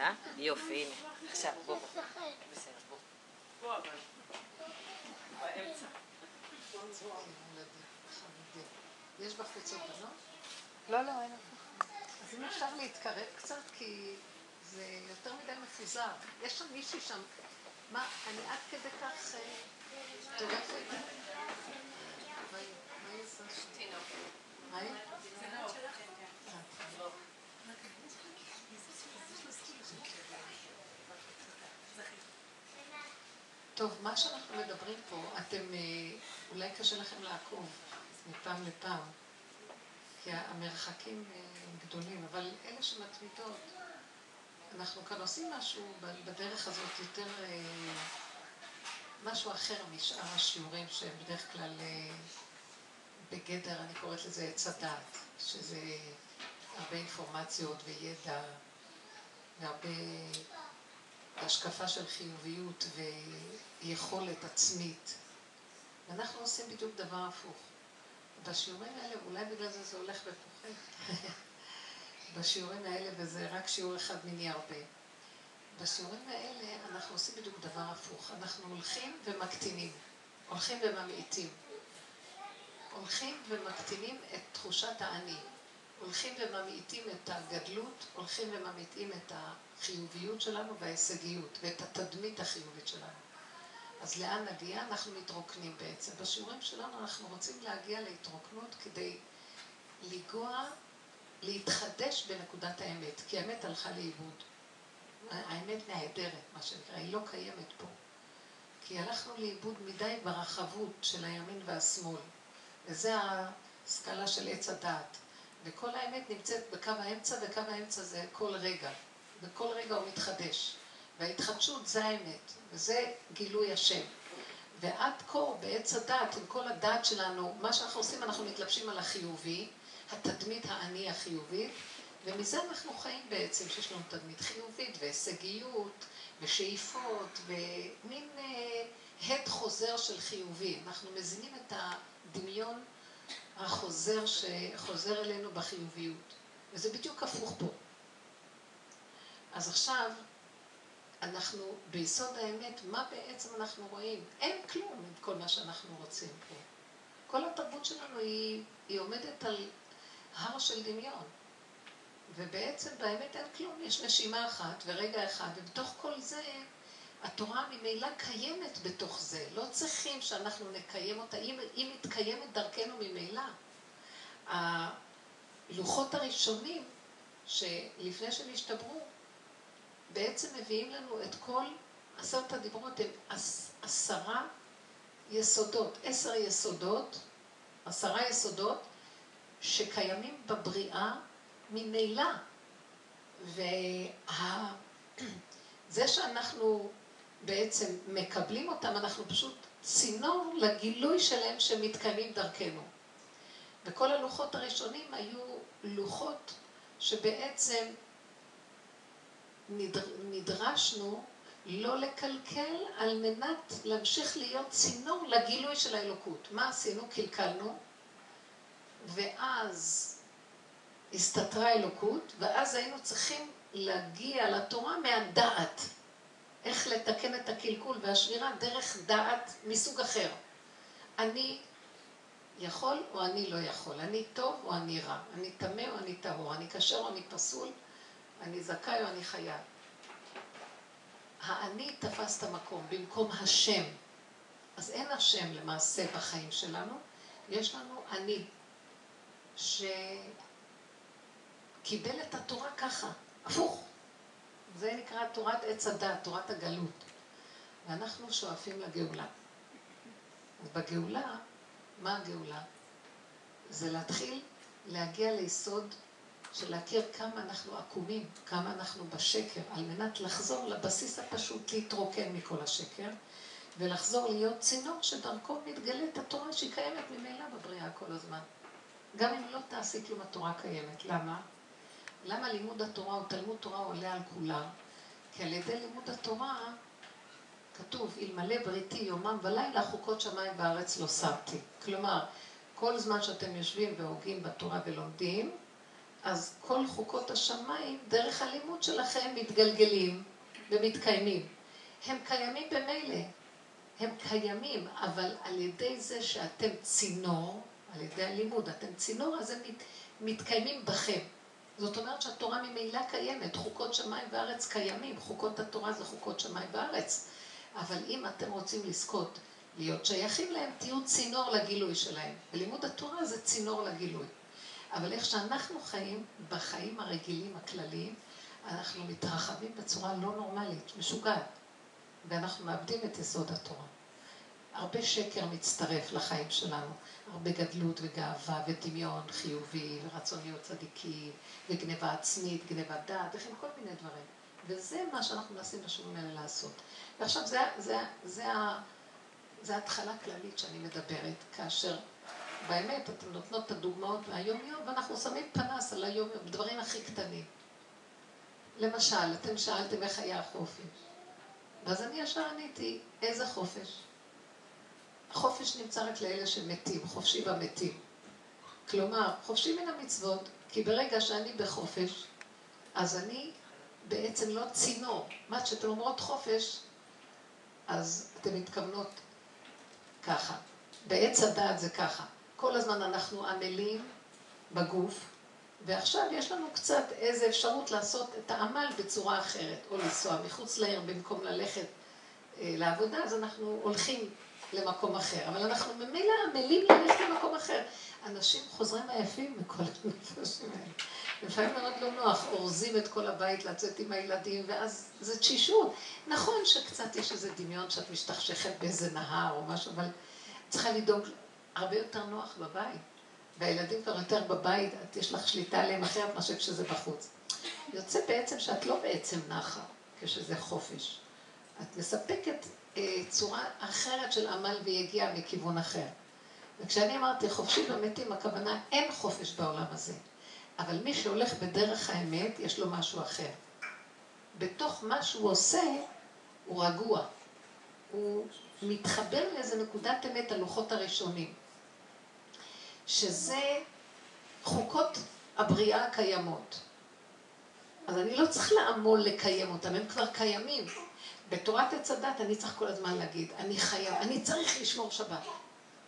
רגע, יופי, הנה. עכשיו, בוא, בוא. בסדר, בוא. יש בחוץ עוד בנות? לא, לא, אין אז אם אפשר להתקרב קצת, כי זה יותר מדי מפוזר. יש שם מישהי שם, מה, אני עד כדי כך מטורפת? מה היא עושה שם? מה היא? טוב, מה שאנחנו מדברים פה, אתם, אה, אולי קשה לכם לעקוב מפעם לפעם, כי המרחקים אה, גדולים, אבל אלה שמתמידות, אנחנו כאן עושים משהו בדרך הזאת יותר, אה, משהו אחר משאר השיעורים שהם בדרך כלל בגדר, אני קוראת לזה עץ הדת, שזה הרבה אינפורמציות וידע והרבה השקפה של חיוביות ויכולת עצמית. ואנחנו עושים בדיוק דבר הפוך. בשיעורים האלה, אולי בגלל זה זה הולך ופוחת. בשיעורים האלה, וזה רק שיעור אחד מיני הרבה. בשיעורים האלה אנחנו עושים בדיוק דבר הפוך. אנחנו הולכים ומקטינים, הולכים וממעיטים. הולכים ומקטינים את תחושת האני. הולכים וממעיטים את הגדלות, הולכים וממעיטים את החיוביות שלנו וההישגיות ואת התדמית החיובית שלנו. אז לאן נגיע? אנחנו מתרוקנים בעצם. בשיעורים שלנו אנחנו רוצים להגיע להתרוקנות כדי לגוע, להתחדש בנקודת האמת, כי האמת הלכה לאיבוד. האמת נהדרת, מה שנקרא, היא לא קיימת פה. כי הלכנו לאיבוד מדי ברחבות של הימין והשמאל, וזה הסקלה של עץ הדעת. וכל האמת נמצאת בקו האמצע, וקו האמצע זה כל רגע. וכל רגע הוא מתחדש. וההתחדשות זה האמת, וזה גילוי השם. ועד כה, בעץ הדת, עם כל הדת שלנו, מה שאנחנו עושים, אנחנו מתלבשים על החיובי, התדמית האני החיובית, ומזה אנחנו חיים בעצם, שיש לנו תדמית חיובית, והישגיות, ושאיפות, ומין אה, הד חוזר של חיובי. אנחנו מזינים את הדמיון החוזר שחוזר אלינו בחיוביות. וזה בדיוק הפוך פה. אז עכשיו, אנחנו ביסוד האמת, מה בעצם אנחנו רואים? אין כלום עם כל מה שאנחנו רוצים פה. כל התרבות שלנו היא, היא עומדת על הר של דמיון. ובעצם באמת אין כלום, יש נשימה אחת ורגע אחד, ובתוך כל זה התורה ממילא קיימת בתוך זה. לא צריכים שאנחנו נקיים אותה, היא, היא מתקיימת דרכנו ממילא. הלוחות הראשונים, שלפני שהם השתברו, בעצם מביאים לנו את כל עשרת הדיברות, הם עשרה יסודות, עשר יסודות, עשרה יסודות, שקיימים בבריאה ממילא. וזה שאנחנו בעצם מקבלים אותם, אנחנו פשוט צינור לגילוי שלהם שמתקיימים דרכנו. וכל הלוחות הראשונים היו לוחות שבעצם נדרשנו לא לקלקל על מנת להמשיך להיות צינור לגילוי של האלוקות. מה עשינו? קלקלנו, ואז הסתתרה אלוקות, ואז היינו צריכים להגיע לתורה מהדעת. איך לתקן את הקלקול והשבירה דרך דעת מסוג אחר. אני יכול או אני לא יכול, אני טוב או אני רע, אני טמא או אני טהור, אני כשר או אני פסול, אני זכאי או אני חייב. האני תפס את המקום במקום השם. אז אין השם למעשה בחיים שלנו, יש לנו אני, שקיבל את התורה ככה, הפוך. זה נקרא תורת עץ הדת, תורת הגלות. ואנחנו שואפים לגאולה. בגאולה, מה הגאולה? זה להתחיל להגיע ליסוד של להכיר כמה אנחנו עקומים, כמה אנחנו בשקר, על מנת לחזור לבסיס הפשוט, להתרוקן מכל השקר, ולחזור להיות צינור שדרכו מתגלית התורה שהיא קיימת ממילא בבריאה כל הזמן. גם אם לא תעשי כלום, התורה קיימת. למה? למה לימוד התורה או תלמוד תורה עולה על כולם? כי על ידי לימוד התורה כתוב, אלמלא בריתי יומם ולילה חוקות שמיים בארץ לא שמתי. כלומר, כל זמן שאתם יושבים והוגים בתורה ולומדים, אז כל חוקות השמיים, דרך הלימוד שלכם, מתגלגלים ומתקיימים. הם קיימים במילא, הם קיימים, אבל על ידי זה שאתם צינור, על ידי הלימוד, אתם צינור, אז הם מת, מתקיימים בכם. זאת אומרת שהתורה ממילא קיימת, חוקות שמיים וארץ קיימים, חוקות התורה זה חוקות שמיים וארץ. אבל אם אתם רוצים לזכות להיות שייכים להם, תהיו צינור לגילוי שלהם. ולימוד התורה זה צינור לגילוי. אבל איך שאנחנו חיים, בחיים הרגילים, הכלליים, אנחנו מתרחבים בצורה לא נורמלית, משוגעת. ואנחנו מאבדים את יסוד התורה. הרבה שקר מצטרף לחיים שלנו, הרבה גדלות וגאווה ודמיון חיובי ורצון להיות צדיקים וגניבה עצמית, גניבת דעת וכן כל מיני דברים. וזה מה שאנחנו מנסים בשיעורים האלה לעשות. ועכשיו זה, זה, זה, זה, זה התחלה כללית שאני מדברת, כאשר באמת אתן נותנות את הדוגמאות מהיום-יום ואנחנו שמים פנס על היום-יום, בדברים הכי קטנים. למשל, אתם שאלתם איך היה החופש. ואז אני ישר עניתי, איזה חופש? החופש נמצא רק לאלה שמתים, חופשי במתים. כלומר, חופשי מן המצוות, כי ברגע שאני בחופש, אז אני בעצם לא צינור. מה שאתן אומרות חופש, אז אתן מתכוונות ככה. בעץ הדעת זה ככה. כל הזמן אנחנו עמלים בגוף, ועכשיו יש לנו קצת איזו אפשרות לעשות את העמל בצורה אחרת, או לנסוע מחוץ לעיר במקום ללכת אה, לעבודה, אז אנחנו הולכים למקום אחר. אבל אנחנו ממילא עמלים ללכת למקום אחר. אנשים חוזרים עייפים מכל המפגשים האלה. לפעמים מאוד לא נוח, אורזים את כל הבית לצאת עם הילדים, ואז זה תשישות. נכון שקצת יש איזה דמיון שאת משתכשכת באיזה נהר או משהו, אבל צריכה לדאוג הרבה יותר נוח בבית. והילדים כבר יותר בבית, את יש לך שליטה עליהם אחרת מאשר כשזה בחוץ. יוצא בעצם שאת לא בעצם נחה כשזה חופש. את מספקת אה, צורה אחרת של עמל ויגיע מכיוון אחר. וכשאני אמרתי חופשי במתים, הכוונה אין חופש בעולם הזה. אבל מי שהולך בדרך האמת, יש לו משהו אחר. בתוך מה שהוא עושה, הוא רגוע. הוא מתחבר לאיזה נקודת אמת, הלוחות הראשונים. שזה חוקות הבריאה הקיימות. אז אני לא צריך לעמול לקיים אותם, הם כבר קיימים. בתורת עץ הדת אני צריך כל הזמן להגיד, אני חייב, אני צריך לשמור שבת.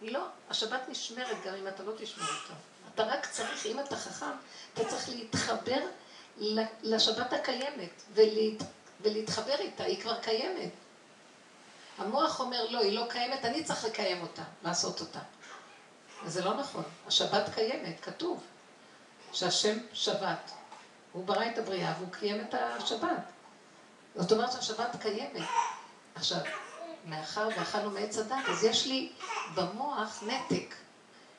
לא, השבת נשמרת גם אם אתה לא תשמור אותה. אתה רק צריך, אם אתה חכם, אתה צריך להתחבר לשבת הקיימת ולהת, ולהתחבר איתה, היא כבר קיימת. המוח אומר, לא, היא לא קיימת, אני צריך לקיים אותה, לעשות אותה. וזה לא נכון, השבת קיימת, כתוב שהשם שבת. הוא ברא את הבריאה והוא קיים את השבת. זאת אומרת שהשבת קיימת. עכשיו, מאחר ואכלנו מעץ הדת, אז יש לי במוח נתק.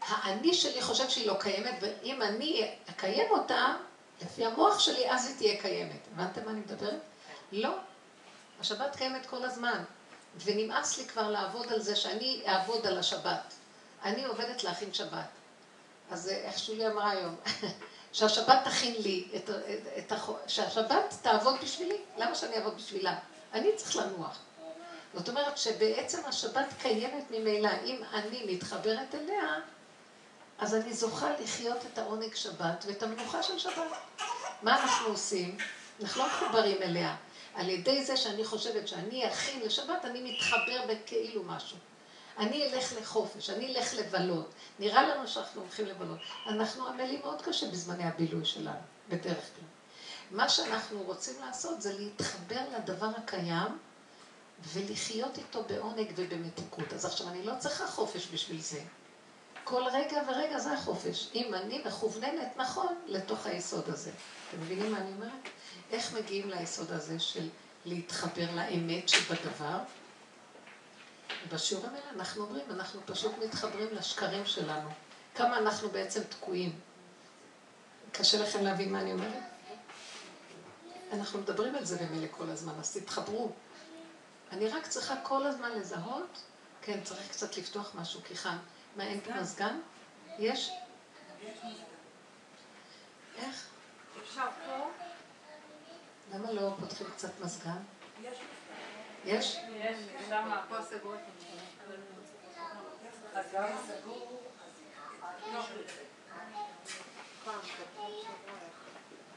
האני שלי חושב שהיא לא קיימת, ואם אני אקיים אותה, לפי המוח שלי, אז היא תהיה קיימת. הבנתם מה אני מדברת? לא. השבת קיימת כל הזמן, ונמאס לי כבר לעבוד על זה שאני אעבוד על השבת. אני עובדת להכין שבת. אז איך שולי אמרה היום, שהשבת תכין לי, את, את, את. שהשבת תעבוד בשבילי, למה שאני אעבוד בשבילה? אני צריך לנוח. זאת אומרת שבעצם השבת קיימת ממילא, אם אני מתחברת אליה, אז אני זוכה לחיות את העונג שבת ואת המנוחה של שבת. מה אנחנו עושים? אנחנו לא מחוברים אליה. על ידי זה שאני חושבת שאני אכין לשבת, אני מתחבר בכאילו משהו. אני אלך לחופש, אני אלך לבלות. נראה לנו שאנחנו הולכים לבלות. אנחנו עמלים מאוד קשה בזמני הבילוי שלנו, בדרך כלל. מה שאנחנו רוצים לעשות זה להתחבר לדבר הקיים ולחיות איתו בעונג ובמתיקות. אז עכשיו, אני לא צריכה חופש בשביל זה. כל רגע ורגע זה החופש. אם אני מכווננת נכון לתוך היסוד הזה. אתם מבינים מה אני אומרת? איך מגיעים ליסוד הזה של להתחבר לאמת שבדבר? בשיעורים האלה אנחנו אומרים, אנחנו פשוט מתחברים לשקרים שלנו. כמה אנחנו בעצם תקועים. קשה לכם להבין מה אני אומרת? אנחנו מדברים על זה במילא כל הזמן, אז תתחברו. אני רק צריכה כל הזמן לזהות, כן, צריך קצת לפתוח משהו, כי חם. מה, אין פה מזגן? יש? איך? אפשר פה? למה לא פותחים קצת מזגן? יש? יש? יש.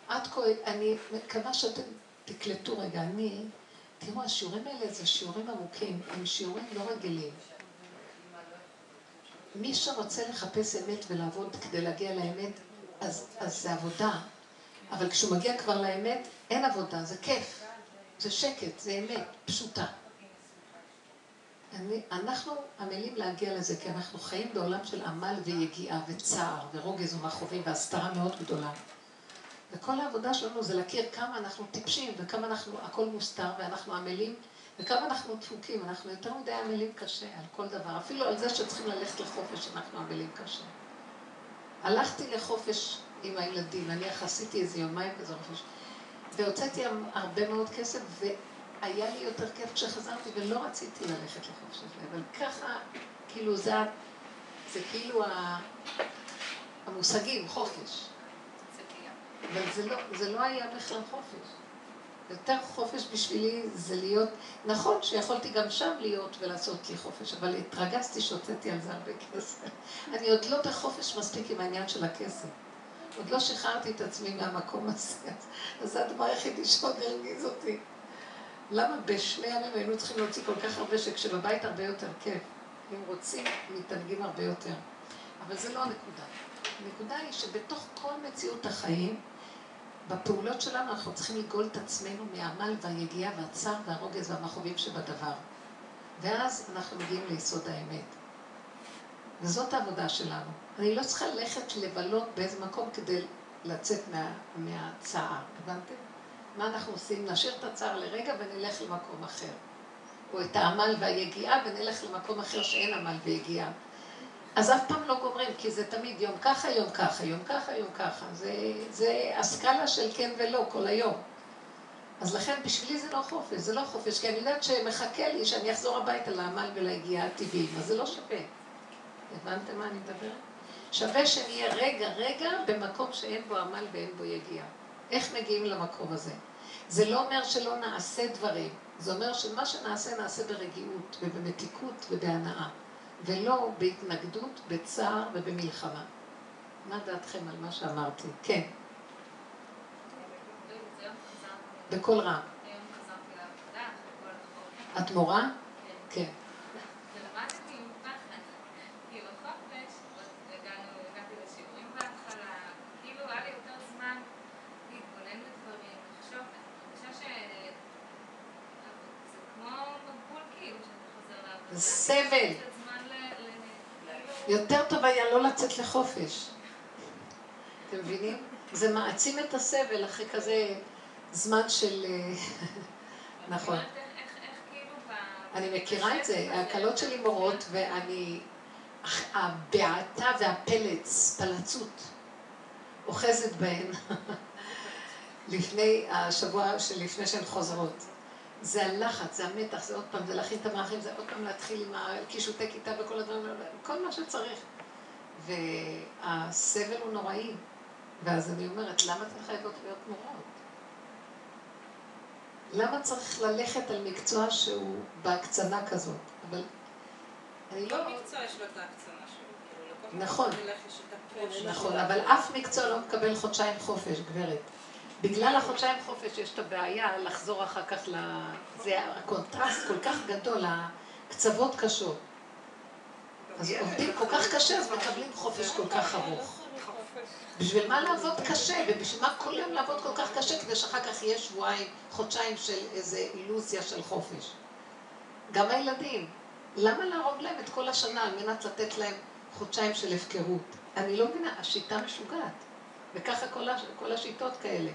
עד כה, אני מקווה שאתם תקלטו רגע, אני, תראו, השיעורים האלה זה שיעורים עמוקים, הם שיעורים לא רגילים. מי שרוצה לחפש אמת ולעבוד כדי להגיע לאמת, אז, אז זה עבודה. אבל כשהוא מגיע כבר לאמת, אין עבודה, זה כיף, זה שקט, זה אמת, פשוטה. אני, אנחנו עמלים להגיע לזה, כי אנחנו חיים בעולם של עמל ויגיעה וצער ורוגז ומכאובים והסתרה מאוד גדולה. וכל העבודה שלנו זה להכיר כמה אנחנו טיפשים וכמה אנחנו, הכל מוסתר ואנחנו עמלים וכמה אנחנו דפוקים. אנחנו יותר מדי עמלים קשה על כל דבר, אפילו על זה שצריכים ללכת לחופש אנחנו עמלים קשה. הלכתי לחופש עם הילדים, נניח עשיתי איזה יומיים כזה חופש, והוצאתי הרבה מאוד כסף, והיה לי יותר כיף כשחזרתי, ולא רציתי ללכת לחופש הזה, אבל ככה, כאילו זה, זה כאילו המושגים, חופש. אבל זה לא, זה לא היה בכלל חופש. יותר חופש בשבילי זה להיות, נכון שיכולתי גם שם להיות ולעשות לי חופש, אבל התרגזתי שהוצאתי על זה הרבה כסף. אני עוד לא בחופש מספיק עם העניין של הכסף. עוד לא שחררתי את עצמי מהמקום הזה, אז זה הדבר היחידי שעוד הרגיז אותי. למה בשני ימים היינו צריכים להוציא כל כך הרבה, שכשבבית הרבה יותר כיף. אם רוצים, מתענגים הרבה יותר. אבל זה לא הנקודה. הנקודה היא שבתוך כל מציאות החיים, בפעולות שלנו אנחנו צריכים לגאול את עצמנו מהעמל והיגיעה והצער והרוגז והמכאובים שבדבר. ואז אנחנו מגיעים ליסוד האמת. וזאת העבודה שלנו. אני לא צריכה ללכת לבלות באיזה מקום כדי לצאת מה, מהצער, הבנתם? מה אנחנו עושים? נשאיר את הצער לרגע ונלך למקום אחר. או את העמל והיגיעה ונלך למקום אחר שאין עמל ויגיעה. אז אף פעם לא גומרים, כי זה תמיד יום ככה, יום ככה, יום ככה, יום ככה. זה, זה הסקאלה של כן ולא כל היום. אז לכן בשבילי זה לא חופש, זה לא חופש, כי אני יודעת שמחכה לי שאני אחזור הביתה לעמל ולהגיעה הטבעיים, אז זה לא שווה. הבנתם מה אני מדברת? שווה שנהיה רגע רגע במקום שאין בו עמל ואין בו יגיעה. איך מגיעים למקום הזה? זה לא אומר שלא נעשה דברים, זה אומר שמה שנעשה נעשה ברגיעות ובמתיקות ובהנאה. ולא בהתנגדות, בצער ובמלחמה. מה דעתכם על מה שאמרתי? כן. בקול רם. את מורה? כן. סבל. יותר טוב היה לא לצאת לחופש. אתם מבינים? זה מעצים את הסבל אחרי כזה זמן של... נכון. אני מכירה את זה, הקלות שלי מורות, ואני... הבעתה והפלץ, פלצות, אוחזת בהן לפני השבוע שלפני שהן חוזרות. זה הלחץ, זה המתח, זה עוד פעם, זה להכין את המערכים, זה עוד פעם להתחיל עם הקישוטי כיתה וכל הדברים האלה, כל מה שצריך. והסבל הוא נוראי. ואז אני אומרת, למה אתן חייבות להיות מורות? למה צריך ללכת על מקצוע שהוא בהקצנה כזאת? אבל אני לא... כל מקצוע יש לו את ההקצנה שלו. כאילו, נכון, נכון, אבל אף מקצוע לא מקבל חודשיים חופש, גברת. בגלל החודשיים חופש יש את הבעיה לחזור אחר כך ל... זה הקונטרסט כל כך גדול, הקצוות קשות. אז עובדים כל כך קשה, אז מקבלים חופש כל כך ארוך. בשביל מה לעבוד קשה, ובשביל מה כל יום לעבוד כל כך קשה, כדי שאחר כך יהיה שבועיים, חודשיים של איזו אילוזיה של חופש. גם הילדים, למה להרוג להם את כל השנה על מנת לתת להם חודשיים של הפקרות? אני לא מבינה, השיטה משוגעת. וככה כל, הש... כל השיטות כאלה.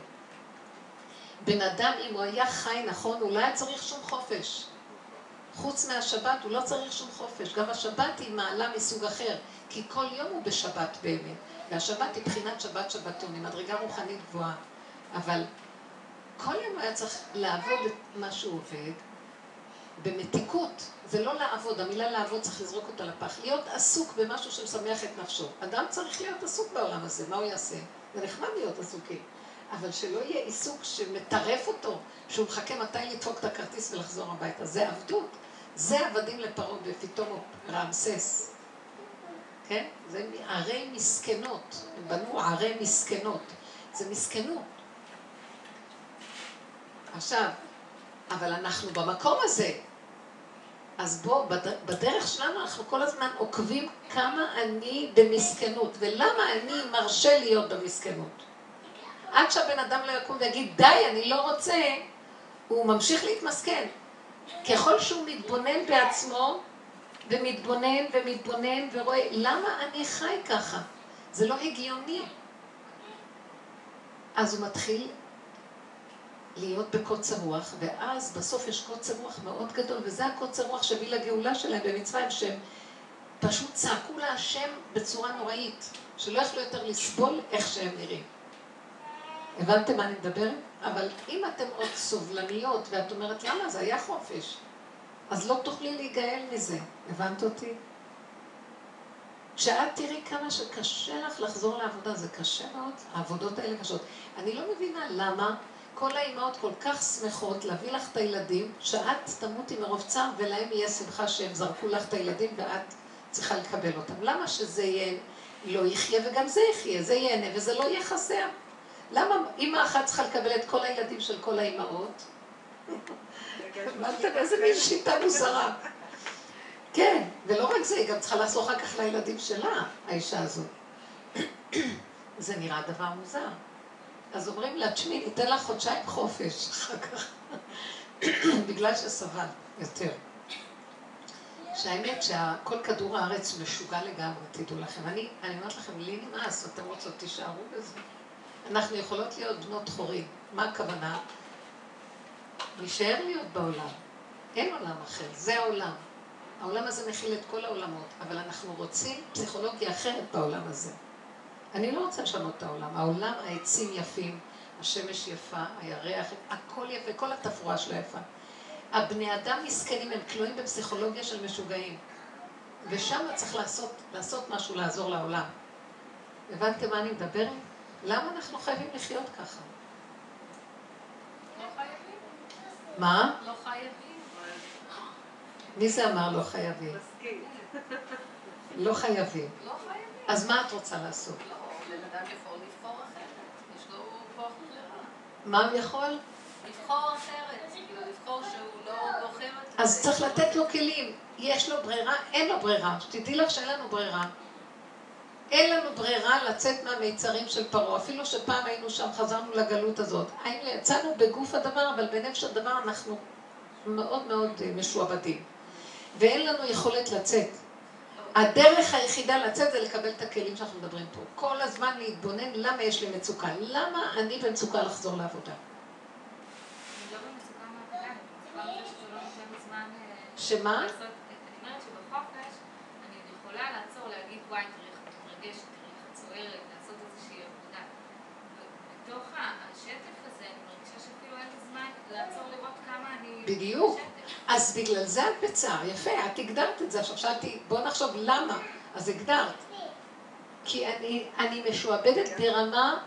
בן אדם, אם הוא היה חי נכון, הוא לא היה צריך שום חופש. חוץ מהשבת הוא לא צריך שום חופש. גם השבת היא מעלה מסוג אחר, כי כל יום הוא בשבת באמת. והשבת היא בחינת שבת שבתון, היא מדרגה רוחנית גבוהה. אבל כל יום היה צריך לעבוד את מה שהוא עובד, במתיקות. זה לא לעבוד, המילה לעבוד צריך לזרוק אותה לפח. להיות עסוק במשהו שמשמח את נפשו. אדם צריך להיות עסוק בעולם הזה, מה הוא יעשה? זה נחמד להיות עסוקים. אבל שלא יהיה עיסוק שמטרף אותו, שהוא מחכה מתי לדפוק את הכרטיס ולחזור הביתה. זה עבדות. זה עבדים לפרעה ופתאום רעמסס. כן? זה ערי מסכנות. הם בנו ערי מסכנות. זה מסכנות. עכשיו, אבל אנחנו במקום הזה. אז בוא, בדרך שלנו אנחנו כל הזמן עוקבים כמה אני במסכנות, ולמה אני מרשה להיות במסכנות. עד שהבן אדם לא יקום ויגיד, די, אני לא רוצה, הוא ממשיך להתמסכן. ככל שהוא מתבונן בעצמו, ומתבונן ומתבונן ורואה, למה אני חי ככה? זה לא הגיוני. אז הוא מתחיל להיות בקוצר רוח, ואז בסוף יש קוצר רוח מאוד גדול, וזה הקוצר רוח שהביא לגאולה שלהם במצרים, שהם פשוט צעקו להשם בצורה נוראית, שלא יכלו יותר לסבול איך שהם נראים. הבנתם מה אני מדברת? אבל אם אתם עוד סובלניות, ואת אומרת, למה? זה היה חופש. אז לא תוכלי להיגאל מזה. הבנת אותי? כשאת תראי כמה שקשה לך לחזור לעבודה, זה קשה מאוד, העבודות האלה קשות. אני לא מבינה למה כל האימהות כל כך שמחות להביא לך את הילדים, שאת תמותי מרוב צער ולהם יהיה שמחה שהם זרקו לך את הילדים ואת צריכה לקבל אותם. למה שזה יהיה, לא יחיה וגם זה יחיה, זה ייהנה וזה לא יהיה חסר? למה אימא אחת צריכה לקבל את כל הילדים של כל האימהות? איזה מין שיטה מוזרה. כן, ולא רק זה, היא גם צריכה לעשות אחר כך לילדים שלה, האישה הזו. זה נראה דבר מוזר. אז אומרים לה, תשמעי, ניתן לך חודשיים חופש אחר כך, בגלל שסבל יותר. שהאמת שכל כדור הארץ משוגע לגמרי, תדעו לכם. אני, אני אומרת לכם, לי נמאס, אתם רוצות, תישארו בזה. אנחנו יכולות להיות בנות חורים. מה הכוונה? להישאר להיות בעולם. אין עולם אחר, זה העולם. העולם הזה מכיל את כל העולמות, אבל אנחנו רוצים פסיכולוגיה אחרת בעולם הזה. אני לא רוצה לשנות את העולם. העולם, העצים יפים, השמש יפה, הירח, הכל יפה, כל התפאורה שלו יפה. הבני אדם מסכנים, הם תלויים בפסיכולוגיה של משוגעים. ושם צריך לעשות, לעשות משהו לעזור לעולם. הבנתם מה אני מדברת? למה אנחנו חייבים לחיות ככה? לא חייבים. מה? לא חייבים. מי זה אמר לא חייבים? לא חייבים. לא חייבים. אז מה את רוצה לעשות? לא, בן אדם יכול לבחור אחרת. יש לו כוח בחירה. מה הוא יכול? לבחור אחרת. כאילו, לבחור שהוא לא בוחר. אז צריך לתת לו כלים. יש לו ברירה? אין לו ברירה. שתדעי לך שאין לנו ברירה. אין לנו ברירה לצאת מהמיצרים של פרעה. אפילו שפעם היינו שם, חזרנו לגלות הזאת. יצאנו בגוף הדבר, אבל בנפש הדבר אנחנו מאוד מאוד אה, משועבדים. ואין לנו יכולת לצאת. הדרך היחידה לצאת זה לקבל את הכלים שאנחנו מדברים פה. כל הזמן להתבונן למה יש לי מצוקה. למה אני במצוקה לחזור לעבודה? לא לא. אה, שמה? אני אומרת שבחופש אני יכולה לעצור, להגיד וואי, תראי איך את מתרגשת, תראי איך את צוערת, לעשות איזושהי עבודה. ובתוך השטף הזה אני מרגישה שאפילו אין לי זמן לעצור לראות כמה אני... בדיוק. אז בגלל זה את בצער, יפה, את הגדרת את זה. עכשיו שאלתי, בוא נחשוב למה. אז הגדרת. כי אני, אני משועבדת ברמה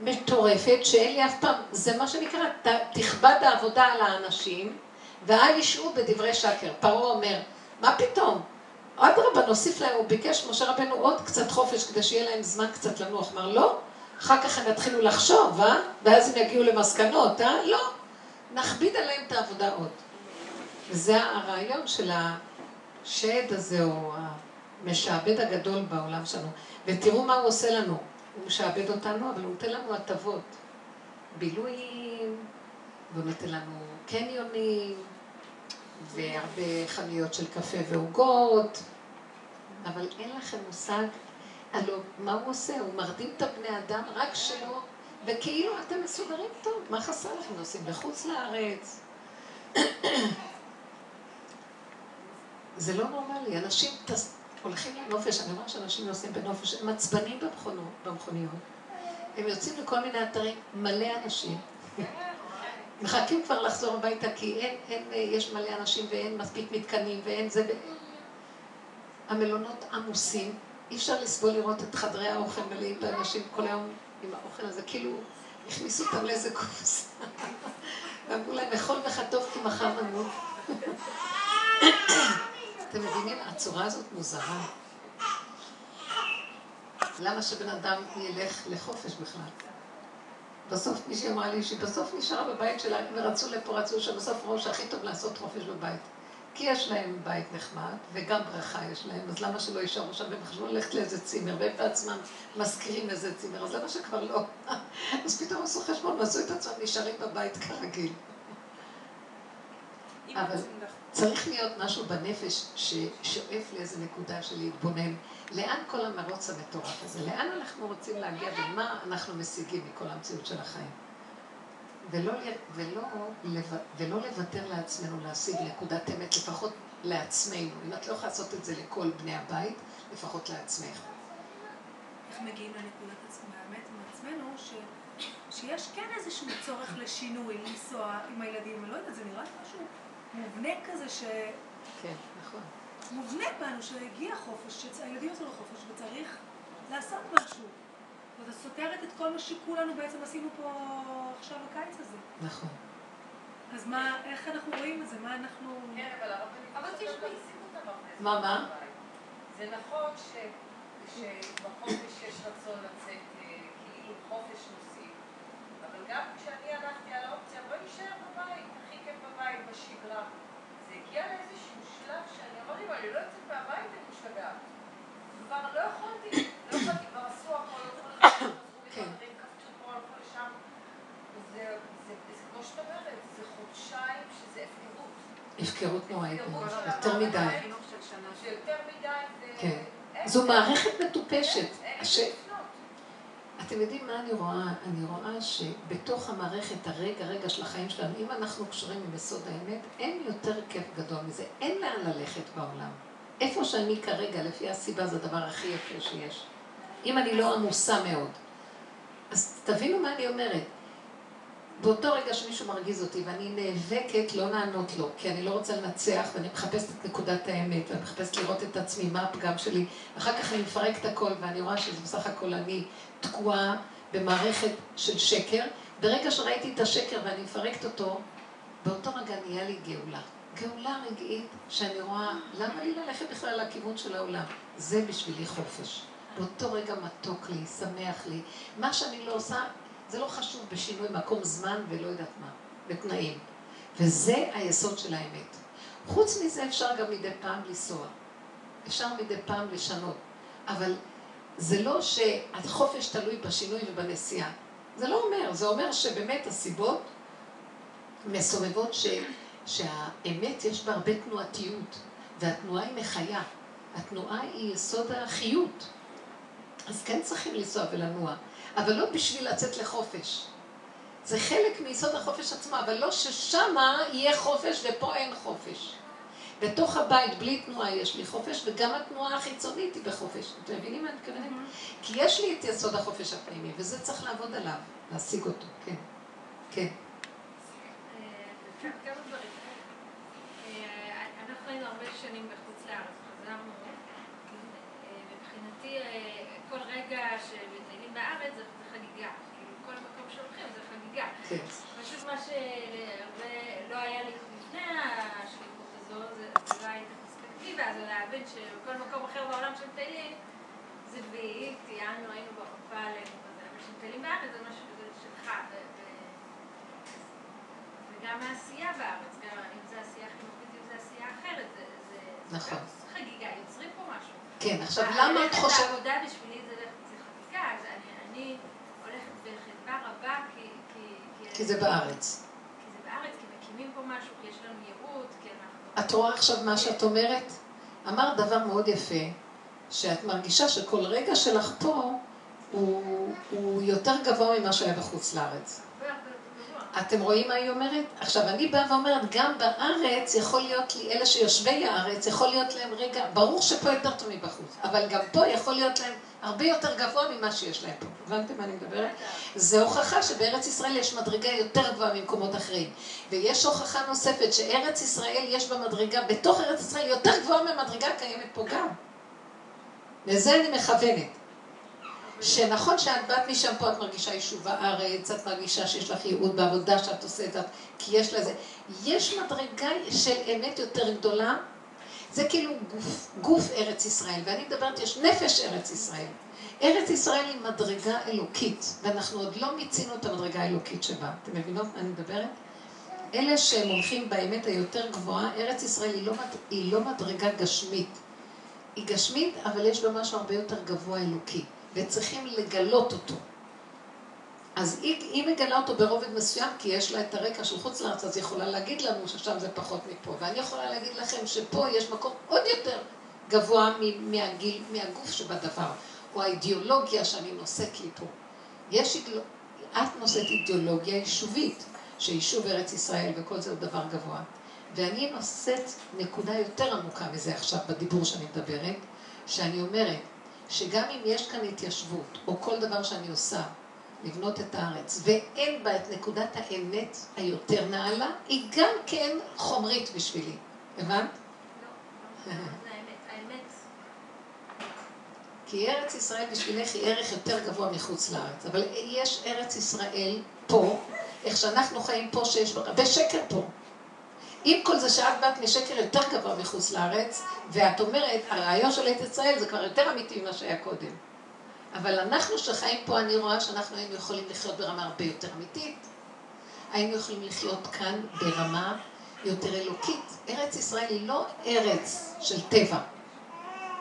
מטורפת, שאין לי אף פעם, זה מה שנקרא, ת, תכבד העבודה על האנשים, ואל ישעו בדברי שקר. פרעה אומר, מה פתאום? אדרבה, נוסיף להם, הוא ביקש, משה רבנו, עוד קצת חופש כדי שיהיה להם זמן קצת לנוח. אמר, לא, אחר כך הם יתחילו לחשוב, אה? ואז הם יגיעו למסקנות, אה? לא. נכביד עליהם את העבודה עוד. וזה הרעיון של השד הזה, או המשעבד הגדול בעולם שלנו. ותראו מה הוא עושה לנו. הוא משעבד אותנו, אבל הוא נותן לנו הטבות. בילויים, והוא נותן לנו קניונים, והרבה חנויות של קפה ועוגות, אבל אין לכם מושג, הלו, מה הוא עושה? הוא מרדים את הבני אדם רק שלו, וכאילו אתם מסודרים טוב, מה חסר לכם? נוסעים לחוץ לארץ. זה לא נורמלי, אנשים טס... הולכים לנופש, אני אומרת שאנשים נוסעים בנופש, הם עצבנים במכונות, במכוניות. הם יוצאים לכל מיני אתרים, מלא אנשים. מחכים כבר לחזור הביתה כי אין, אין, יש מלא אנשים ואין מספיק מתקנים ואין זה. המלונות עמוסים, אי אפשר לסבול לראות את חדרי האוכל מלאים באנשים כל היום עם האוכל הזה, כאילו הכניסו אותם לאיזה קופסה. ואמרו להם, אכול וחטוף כי מחר נמות. אתם מבינים? הצורה הזאת מוזרה. למה שבן אדם ילך לחופש בכלל? בסוף מישהי אמרה לי שהיא בסוף נשארה בבית שלה, ורצו לפה, רצו שם, בסוף ראש הכי טוב לעשות חופש בבית. כי יש להם בית נחמד, וגם ברכה יש להם, אז למה שלא יישארו שם, והם חשבו ללכת לאיזה צימר, והם בעצמם מזכירים איזה צימר, אז למה שכבר לא? אז פתאום עשו חשבון, ועשו את עצמם נשארים בבית כרגיל. אבל צריך להיות משהו בנפש ששואף לאיזה נקודה של להתבונן. לאן כל המרוץ המטורף הזה? לאן אנחנו רוצים להגיע ומה אנחנו משיגים מכל המציאות של החיים? ולא, ולא, ולא לוותר לעצמנו להשיג נקודת אמת, לפחות לעצמנו. אם את לא יכולה לעשות את זה לכל בני הבית, לפחות לעצמך. איך מגיעים לנקודת האמת עצמנו, ש, שיש כן איזשהו צורך לשינוי, לנסוע עם הילדים, אני לא יודעת, זה נראה לי משהו מובנה כזה ש... כן, נכון. מובנה בנו שהגיע חופש, שהילדים יצאו לחופש וצריך לעשות משהו. וזה סותרת את כל מה שכולנו בעצם עשינו פה עכשיו בקיץ הזה. נכון. אז מה, איך אנחנו רואים את זה? מה אנחנו... כן, אבל הרבנית... אבל תשמעי, מה, מה? זה נכון שבחופש יש רצון לצאת אה, כאילו חופש נושאים, אבל גם כשאני הלכתי על האופציה, בואי נשאר בבית, הכי כיף בבית, בשגרה. זה הגיע לאיזשהו שלב שאני אמרתי, אני לא יוצאת מהבית, אני משתגעת. כבר לא לא יכולתי, כבר עשו הכל, כן. הפקרות נוראית, יותר מדי. כן. זו מערכת מטופשת. אתם יודעים מה אני רואה? אני רואה שבתוך המערכת, הרגע רגע של החיים שלנו, אם אנחנו קשורים עם יסוד האמת, אין יותר כיף גדול מזה. אין לאן ללכת בעולם. איפה שאני כרגע, לפי הסיבה, זה הדבר הכי יפה שיש. אם אני לא עמוסה מאוד. אז תבינו מה אני אומרת. באותו רגע שמישהו מרגיז אותי ואני נאבקת לא לענות לו, כי אני לא רוצה לנצח ואני מחפשת את נקודת האמת ואני מחפשת לראות את עצמי, מה הפגם שלי, אחר כך אני מפרקת הכל ואני רואה שזה בסך הכל אני תקועה במערכת של שקר. ברגע שראיתי את השקר ואני מפרקת אותו, באותו רגע נהיה לי גאולה. גאולה רגעית שאני רואה, למה לי ללכת בכלל לכיוון של העולם? זה בשבילי חופש. באותו רגע מתוק לי, שמח לי. מה שאני לא עושה, זה לא חשוב בשינוי מקום זמן ולא יודעת מה, בתנאים. וזה היסוד של האמת. חוץ מזה אפשר גם מדי פעם לנסוע. אפשר מדי פעם לשנות. אבל זה לא שהחופש תלוי בשינוי ובנסיעה. זה לא אומר, זה אומר שבאמת הסיבות מסובבות ש, שהאמת יש בה הרבה תנועתיות, והתנועה היא מחיה. התנועה היא יסוד החיות. אז כן צריכים לנסוע ולנוע, אבל לא בשביל לצאת לחופש. זה חלק מיסוד החופש עצמו, אבל לא ששמה יהיה חופש ופה אין חופש. בתוך הבית, בלי תנועה, יש לי חופש, וגם התנועה החיצונית היא בחופש. אתם מבינים מה אני מתכוונת? Mm-hmm. כי יש לי את יסוד החופש הפנימי, וזה צריך לעבוד עליו, להשיג אותו, כן. כן. אה, אה, אנחנו היינו הרבה שנים בחוץ לארץ, חזרנו, אה, מבחינתי כל רגע שמטיילים בארץ זה חגיגה. כאילו, כל מקום שהולכים זה חגיגה. כן. פשוט מה שלא היה לי לפני השליחות הזו, זה לא הייתה פרספקטיבה, זה להבין שבכל מקום אחר בעולם שמטיילים, זה וי, טיילנו, היינו בחופה עלינו, אבל כשמטיילים בארץ זה משהו כזה שלך. וגם העשייה בארץ, גם אם זה עשייה חינוכית, אם זה עשייה אחרת, זה נכון. חגיגה, יוצרים פה משהו. כן, עכשיו למה את חושבת... העבודה בשבילי זה חקיקה, אז אני הולכת בחדווה רבה כי... כי זה בארץ. כי זה בארץ, כי מקימים פה משהו, כי יש לנו ייעוד, כי אנחנו... את רואה עכשיו מה שאת אומרת? אמרת דבר מאוד יפה, שאת מרגישה שכל רגע שלך פה הוא, הוא יותר גבוה ממה שהיה בחוץ לארץ. אתם רואים מה היא אומרת? עכשיו, אני באה ואומרת, גם בארץ יכול להיות לי, אלה שיושבי הארץ, יכול להיות להם רגע, ברור שפה יותר טוב מבחוץ, אבל גם פה יכול להיות להם הרבה יותר גבוה ממה שיש להם פה. הבנתם מה אני מדברת? זה הוכחה שבארץ ישראל יש מדרגה יותר גבוהה ממקומות אחרים. ויש הוכחה נוספת שארץ ישראל יש בה מדרגה, בתוך ארץ ישראל יותר גבוהה מהמדרגה קיימת פה גם. לזה אני מכוונת. שנכון שאת באת משם פה, את מרגישה יישוב הארץ, את מרגישה שיש לך ייעוד בעבודה שאת עושה את זה, כי יש לזה. יש מדרגה של אמת יותר גדולה, זה כאילו גוף, גוף ארץ ישראל, ואני מדברת, יש נפש ארץ ישראל. ארץ ישראל היא מדרגה אלוקית, ואנחנו עוד לא מיצינו את המדרגה האלוקית שבה. אתם מבינות מה אני מדברת? אלה שהם הולכים באמת היותר גבוהה, ארץ ישראל היא לא, היא לא מדרגה גשמית. היא גשמית, אבל יש בה משהו הרבה יותר גבוה אלוקי, וצריכים לגלות אותו. אז היא, היא מגלה אותו ברובד מסוים, כי יש לה את הרקע של חוץ לארץ, אז היא יכולה להגיד לנו ששם זה פחות מפה. ואני יכולה להגיד לכם שפה יש מקום עוד יותר גבוה מהגיל, מהגוף שבדבר, או האידיאולוגיה שאני נושאת לי פה. יש, את נושאת אידיאולוגיה יישובית, שיישוב ארץ ישראל וכל זה הוא דבר גבוה. ואני נושאת נקודה יותר עמוקה מזה עכשיו בדיבור שאני מדברת, שאני אומרת שגם אם יש כאן התיישבות, או כל דבר שאני עושה, לבנות את הארץ, ואין בה את נקודת האמת היותר נעלה, היא גם כן חומרית בשבילי. הבנת? לא, לא, האמת. כי ארץ ישראל בשבילך היא ערך יותר גבוה מחוץ לארץ. אבל יש ארץ ישראל פה, איך שאנחנו חיים פה, שיש הרבה שקר פה. עם כל זה שאת באת משקר יותר גבוה מחוץ לארץ, ואת אומרת, הרעיון של ארץ ישראל זה כבר יותר אמיתי ממה שהיה קודם. אבל אנחנו שחיים פה, אני רואה שאנחנו היינו יכולים לחיות ברמה הרבה יותר אמיתית. היינו יכולים לחיות כאן ברמה יותר אלוקית. ארץ ישראל היא לא ארץ של טבע,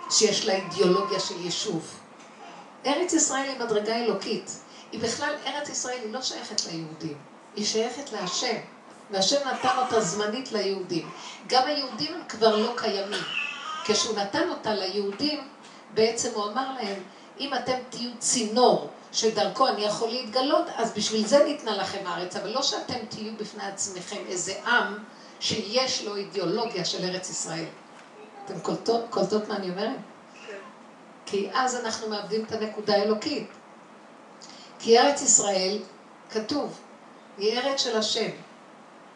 שיש לה אידיאולוגיה של יישוב. ארץ ישראל היא מדרגה אלוקית. היא בכלל, ארץ ישראל היא לא שייכת ליהודים, היא שייכת להשם. והשם נתן אותה זמנית ליהודים. גם היהודים הם כבר לא קיימים. כשהוא נתן אותה ליהודים, בעצם הוא אמר להם, אם אתם תהיו צינור שדרכו אני יכול להתגלות, אז בשביל זה ניתנה לכם הארץ, אבל לא שאתם תהיו בפני עצמכם איזה עם שיש לו אידיאולוגיה של ארץ ישראל. אתם קולטות, קולטות מה אני אומרת? כי אז אנחנו מאבדים את הנקודה האלוקית. כי ארץ ישראל, כתוב, היא ארץ של השם.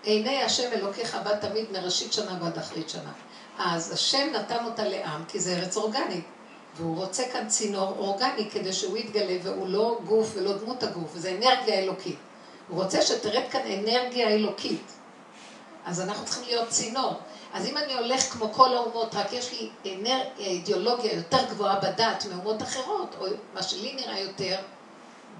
עיני השם אלוקיך בא תמיד מראשית שנה ועד אחרית שנה. אז השם נתן אותה לעם, כי זה ארץ אורגנית. והוא רוצה כאן צינור אורגני כדי שהוא יתגלה, והוא לא גוף ולא דמות הגוף, וזה אנרגיה אלוקית. הוא רוצה שתרד כאן אנרגיה אלוקית. אז אנחנו צריכים להיות צינור. אז אם אני הולך כמו כל האומות, רק יש לי אנר... אידיאולוגיה יותר גבוהה בדת מאומות אחרות, או מה שלי נראה יותר,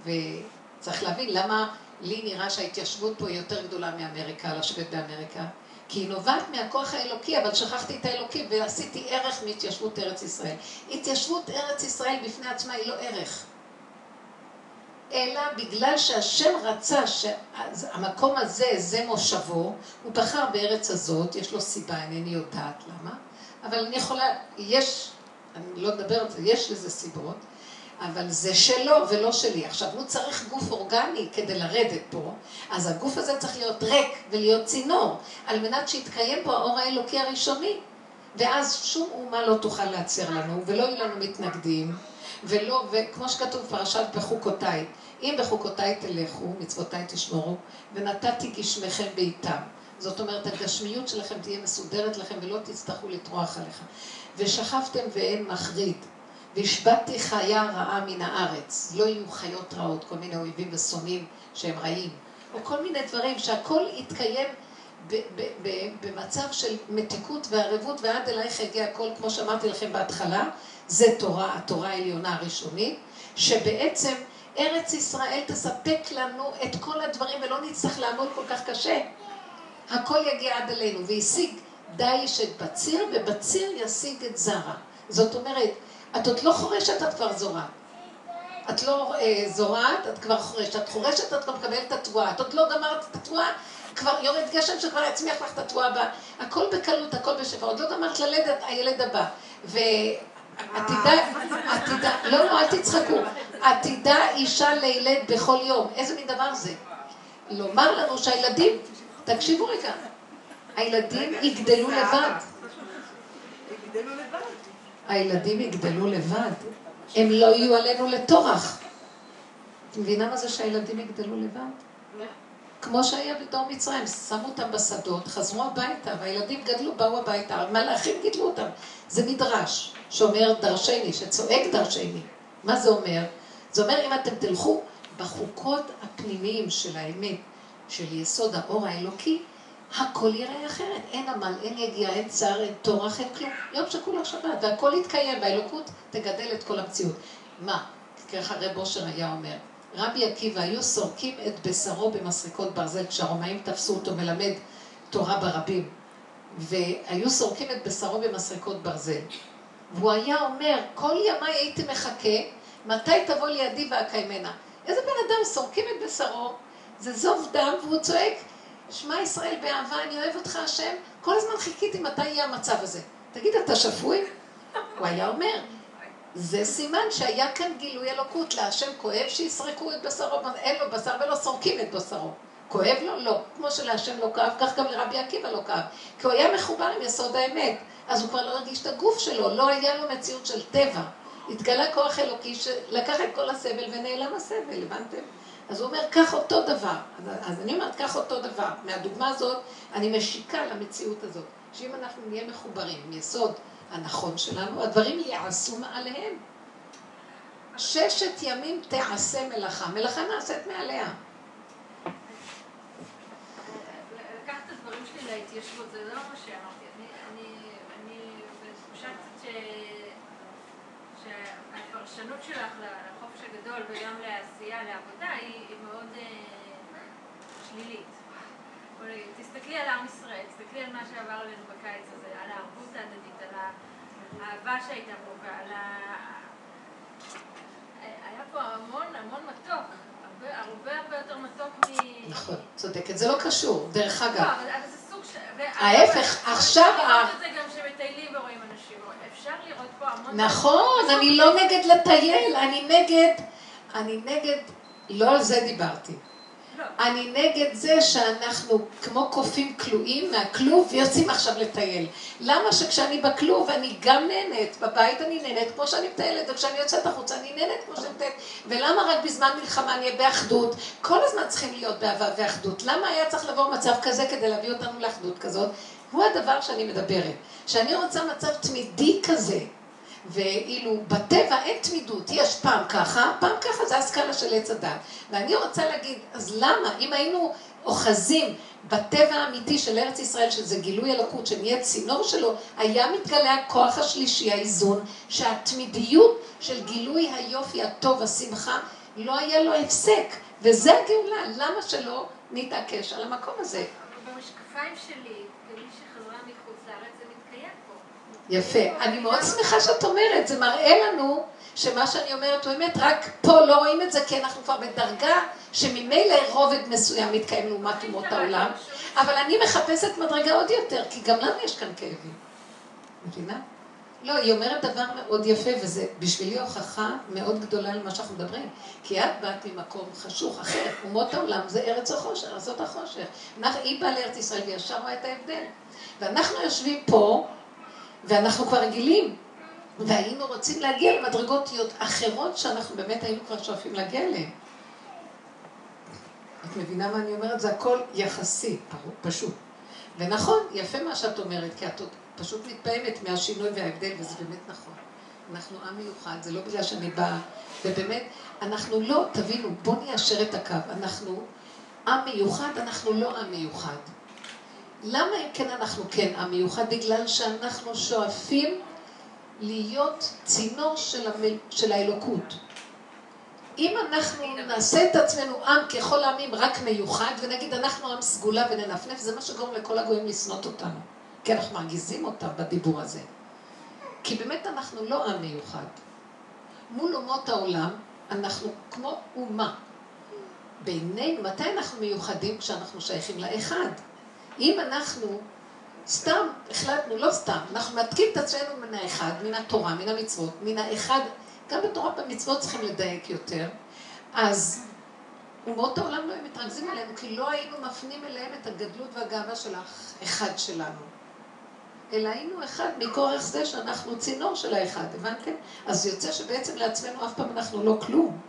וצריך להבין למה לי נראה שההתיישבות פה היא יותר גדולה מאמריקה, לשבת באמריקה. כי היא נובעת מהכוח האלוקי, אבל שכחתי את האלוקי ועשיתי ערך מהתיישבות ארץ ישראל. התיישבות ארץ ישראל בפני עצמה היא לא ערך. אלא בגלל שהשם רצה שהמקום הזה, זה מושבו, הוא בחר בארץ הזאת, יש לו סיבה, אינני יודעת למה, אבל אני יכולה, יש, אני לא זה, יש לזה סיבות, אבל זה שלו ולא שלי. עכשיו, הוא צריך גוף אורגני כדי לרדת פה, אז הגוף הזה צריך להיות ריק ולהיות צינור, על מנת שיתקיים פה האור האלוקי הראשוני. ואז שום אומה לא תוכל להצר לנו, ולא יהיו לנו מתנגדים, ולא, וכמו שכתוב פרשת בחוקותיי, אם בחוקותיי תלכו, מצוותיי תשמורו, ונתתי גשמכם בעיתם. זאת אומרת, הגשמיות שלכם תהיה מסודרת לכם ולא תצטרכו לטרוח עליך. ושכבתם ואין מחריד. והשבתתי חיה רעה מן הארץ. לא יהיו חיות רעות, כל מיני אויבים ושונאים שהם רעים. או כל מיני דברים שהכל יתקיים במצב של מתיקות וערבות, ועד אלייך יגיע הכל, כמו שאמרתי לכם בהתחלה, זה תורה, התורה העליונה הראשונית, שבעצם ארץ ישראל תספק לנו את כל הדברים ולא נצטרך לעמוד כל כך קשה. הכל יגיע עד אלינו, והשיג דיש את בציר, ובציר ישיג את זרע. זאת אומרת, את עוד לא חורשת, את כבר זורעת. את לא אה, זורעת, את כבר חורשת. את חורשת, את כבר מקבלת את התבואה. את עוד לא גמרת את התבואה, כבר יורד גשם שכבר יצמיח לך את התבואה הבאה. הכל בקלות, הכל בשפע. עוד לא גמרת ללדת הילד הבא. ועתידה, עתידה, לא, לא, אל תצחקו. עתידה אישה לילד בכל יום. איזה מין דבר זה? לומר לנו שהילדים, תקשיבו רגע, הילדים יגדלו לבד. יגדלו לבד. הילדים יגדלו לבד, הם לא יהיו עלינו לטורח. את מבינה מה זה שהילדים יגדלו לבד? כמו שהיה בדור מצרים, שמו אותם בשדות, חזרו הביתה, והילדים גדלו, באו הביתה, המלאכים גידלו אותם. זה מדרש שאומר דרשני, שצועק דרשני. מה זה אומר? זה אומר אם אתם תלכו בחוקות הפנימיים של האמת, של יסוד האור האלוקי, הכל יראה אחרת. אין עמל, אין יגיעה, אין צער, אין טורח, אין כלום. יום שכולך שבת, והכל יתקיים, והאלוקות תגדל את כל המציאות. מה? ככה רב אושר היה אומר. רבי עקיבא היו סורקים את בשרו במסריקות ברזל כשהרומאים תפסו אותו מלמד תורה ברבים והיו סורקים את בשרו במסריקות ברזל והוא היה אומר כל ימיי הייתי מחכה מתי תבוא לידי ואקיימנה איזה בן אדם סורקים את בשרו זה זוב דם והוא צועק שמע ישראל באהבה אני אוהב אותך השם כל הזמן חיכיתי מתי יהיה המצב הזה תגיד אתה שפוי? הוא היה אומר זה סימן שהיה כאן גילוי אלוקות להשם כואב שיסרקו את בשרו, אין לו בשר ולא סורקים את בשרו. כואב לו? לא. כמו שלהשם לא כאב, כך גם לרבי עקיבא לא כאב. כי הוא היה מחובר עם יסוד האמת. אז הוא כבר לא הרגיש את הגוף שלו, לא היה לו מציאות של טבע. התגלה כוח אלוקי שלקח את כל הסבל ונעלם הסבל, הבנתם? אז הוא אומר, קח אותו דבר. אז, אז אני אומרת, קח אותו דבר. מהדוגמה הזאת, אני משיקה למציאות הזאת. שאם אנחנו נהיה מחוברים עם יסוד הנכון שלנו, הדברים ייעשו מעליהם. ששת ימים תעשה מלאכה, מלאכה נעשית מעליה. להתיישבות, זה לא מה שאמרתי. אני בתחושה קצת שהפרשנות שלך לחופש הגדול וגם לעשייה, לעבודה, היא מאוד אה, שלילית. תסתכלי על עם ישראל, תסתכלי על מה שעבר עלינו בקיץ הזה, על הערבות ההדדית, על האהבה שהייתה פה ועל ה... היה פה המון המון מתוק, הרבה הרבה יותר מתוק מ... נכון, צודקת, זה לא קשור, דרך אגב. לא, אבל זה סוג ש... ההפך, עכשיו... לראות את זה גם שמטיילים ורואים אנשים, אפשר לראות פה המון... נכון, אני לא נגד לטייל, אני נגד... אני נגד... לא על זה דיברתי. אני נגד זה שאנחנו כמו קופים כלואים מהכלוב ויוצאים עכשיו לטייל. למה שכשאני בכלוב אני גם נהנית, בבית אני נהנית כמו שאני מטיילת, וכשאני יוצאת החוצה אני נהנית כמו שאני מטיילת. ולמה רק בזמן מלחמה אני אהיה באחדות? כל הזמן צריכים להיות באהבה ואחדות. למה היה צריך לבוא מצב כזה כדי להביא אותנו לאחדות כזאת? הוא הדבר שאני מדברת. שאני רוצה מצב תמידי כזה. ואילו בטבע אין תמידות, יש פעם ככה, פעם ככה, זה הסקאלה של עץ הדת. ואני רוצה להגיד, אז למה, אם היינו אוחזים בטבע האמיתי של ארץ ישראל, שזה גילוי אלוקות, שנהיה צינור שלו, היה מתגלה הכוח השלישי, האיזון, שהתמידיות של גילוי היופי, הטוב, השמחה, לא היה לו הפסק. וזה הגאולה, למה שלא נתעקש על המקום הזה? במשקפיים שלי, יפה. אני מאוד שמחה שאת אומרת, זה מראה לנו שמה שאני אומרת הוא אמת, רק פה לא רואים את זה כי אנחנו כבר בדרגה שממילא רובד מסוים מתקיים לעומת אומות העולם, אבל אני מחפשת מדרגה עוד יותר, כי גם לנו יש כאן כאבים. מבינה? לא, היא אומרת דבר מאוד יפה, וזה בשבילי הוכחה מאוד גדולה למה שאנחנו מדברים. כי את באת ממקום חשוך, אחרת, אומות העולם זה ארץ החושך, ארצות החושך. היא באה לארץ ישראל וישר רואה את ההבדל. ואנחנו יושבים פה, ואנחנו כבר רגילים, והיינו רוצים להגיע למדרגות אחרות שאנחנו באמת היינו כבר שואפים להגיע אליהן. את מבינה מה אני אומרת? זה הכל יחסי, פשוט. ונכון, יפה מה שאת אומרת, כי את פשוט מתפעמת מהשינוי וההבדל, וזה באמת נכון. אנחנו עם מיוחד, זה לא בגלל שאני באה, ובאמת, אנחנו לא, תבינו, בואו ניישר את הקו, אנחנו עם מיוחד, אנחנו לא עם מיוחד. למה אם כן אנחנו כן עם מיוחד? בגלל שאנחנו שואפים להיות צינור של, המל... של האלוקות. אם אנחנו נעשה את עצמנו עם ככל העמים רק מיוחד, ונגיד אנחנו עם סגולה וננפנף, זה מה שגורם לכל הגויים לשנות אותנו. כי אנחנו מרגיזים אותם בדיבור הזה. כי באמת אנחנו לא עם מיוחד. מול אומות העולם, אנחנו כמו אומה. בינינו, מתי אנחנו מיוחדים? כשאנחנו שייכים לאחד. אם אנחנו סתם החלטנו, לא סתם, אנחנו מתקים את עצמנו מן האחד, מן התורה, מן המצוות, מן האחד, גם בתורה במצוות צריכים לדייק יותר, אז אומות העולם לא היו מתרכזים עלינו, כי לא היינו מפנים אליהם את הגדלות והגאווה של האחד שלנו. אלא היינו אחד מכורח זה שאנחנו צינור של האחד, הבנתם? אז יוצא שבעצם לעצמנו אף פעם אנחנו לא כלום.